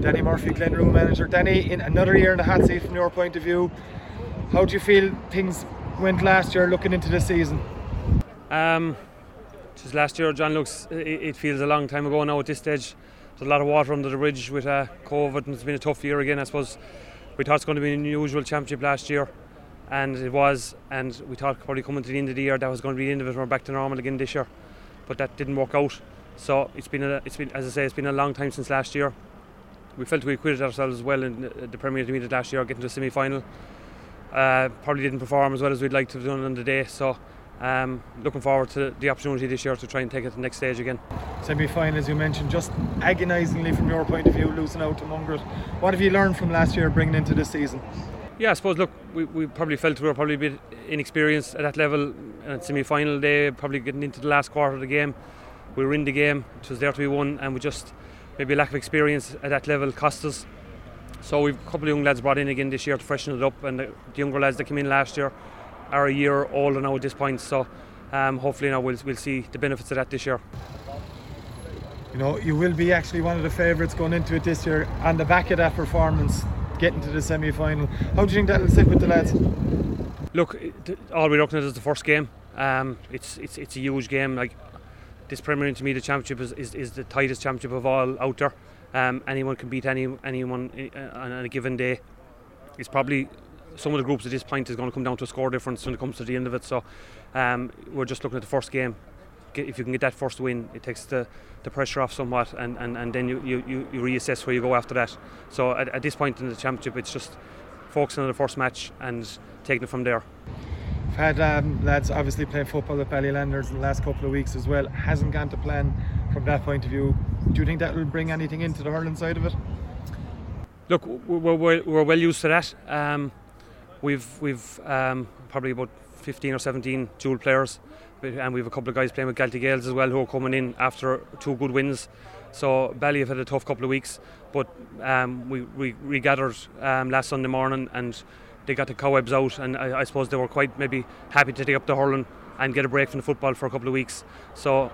Danny Murphy, Glenroe manager. Danny, in another year in the hot seat from your point of view, how do you feel things went last year looking into the season? Um, just last year, John looks. It, it, feels a long time ago now at this stage. There's a lot of water under the bridge with uh, COVID, and it's been a tough year again. I suppose we thought it's going to be an unusual championship last year, and it was. And we thought probably coming to the end of the year that was going to be the end of it. We're back to normal again this year, but that didn't work out. So it's been a, it's been as I say, it's been a long time since last year. We felt we acquitted ourselves well in the Premier League last year, getting to the semi-final. Uh, probably didn't perform as well as we'd like to have done on the day. So um, looking forward to the opportunity this year to try and take it to the next stage again. Semi final, as you mentioned, just agonisingly from your point of view, losing out to Mungret. What have you learned from last year bringing into this season? Yeah, I suppose, look, we, we probably felt we were probably a bit inexperienced at that level. At semi final day, probably getting into the last quarter of the game. We were in the game, it was there to be won, and we just maybe a lack of experience at that level cost us. So we've a couple of young lads brought in again this year to freshen it up, and the, younger lads that came in last year are a year older now at this point. So um, hopefully now we'll, we'll see the benefits of that this year. You know, you will be actually one of the favourites going into it this year on the back of that performance, getting to the semi final. How do you think that'll sit with the lads? Look, all we're looking at is the first game. Um, it's, it's, it's a huge game. Like this Premier Intermediate Championship is, is, is the tightest championship of all out there. Um, anyone can beat any anyone uh, on a given day. It's probably some of the groups at this point is going to come down to a score difference when it comes to the end of it. So um, we're just looking at the first game. If you can get that first win, it takes the, the pressure off somewhat, and, and, and then you, you, you reassess where you go after that. So at, at this point in the championship, it's just focusing on the first match and taking it from there. I've had um, lads obviously playing football at Ballylanders in the last couple of weeks as well. Hasn't gone to plan from that point of view. Do you think that will bring anything into the hurling side of it? Look, we're, we're, we're well used to that. Um, we've we've um, probably about 15 or 17 dual players, and we have a couple of guys playing with Galtee Gaels as well who are coming in after two good wins. So Bally have had a tough couple of weeks, but um, we, we regathered um, last Sunday morning and they got the cobwebs out, and I, I, suppose they were quite maybe happy to take up the hurling and get a break from the football for a couple of weeks. So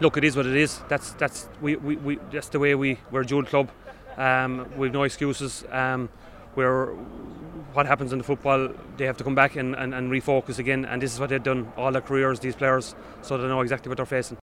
look, it is what it is. That's that's we, we, we that's the way we we're a dual club. Um, we've no excuses. Um, we're what happens in the football, they have to come back and, and, and refocus again. And this is what they've done all their careers, these players, so they know exactly what they're facing.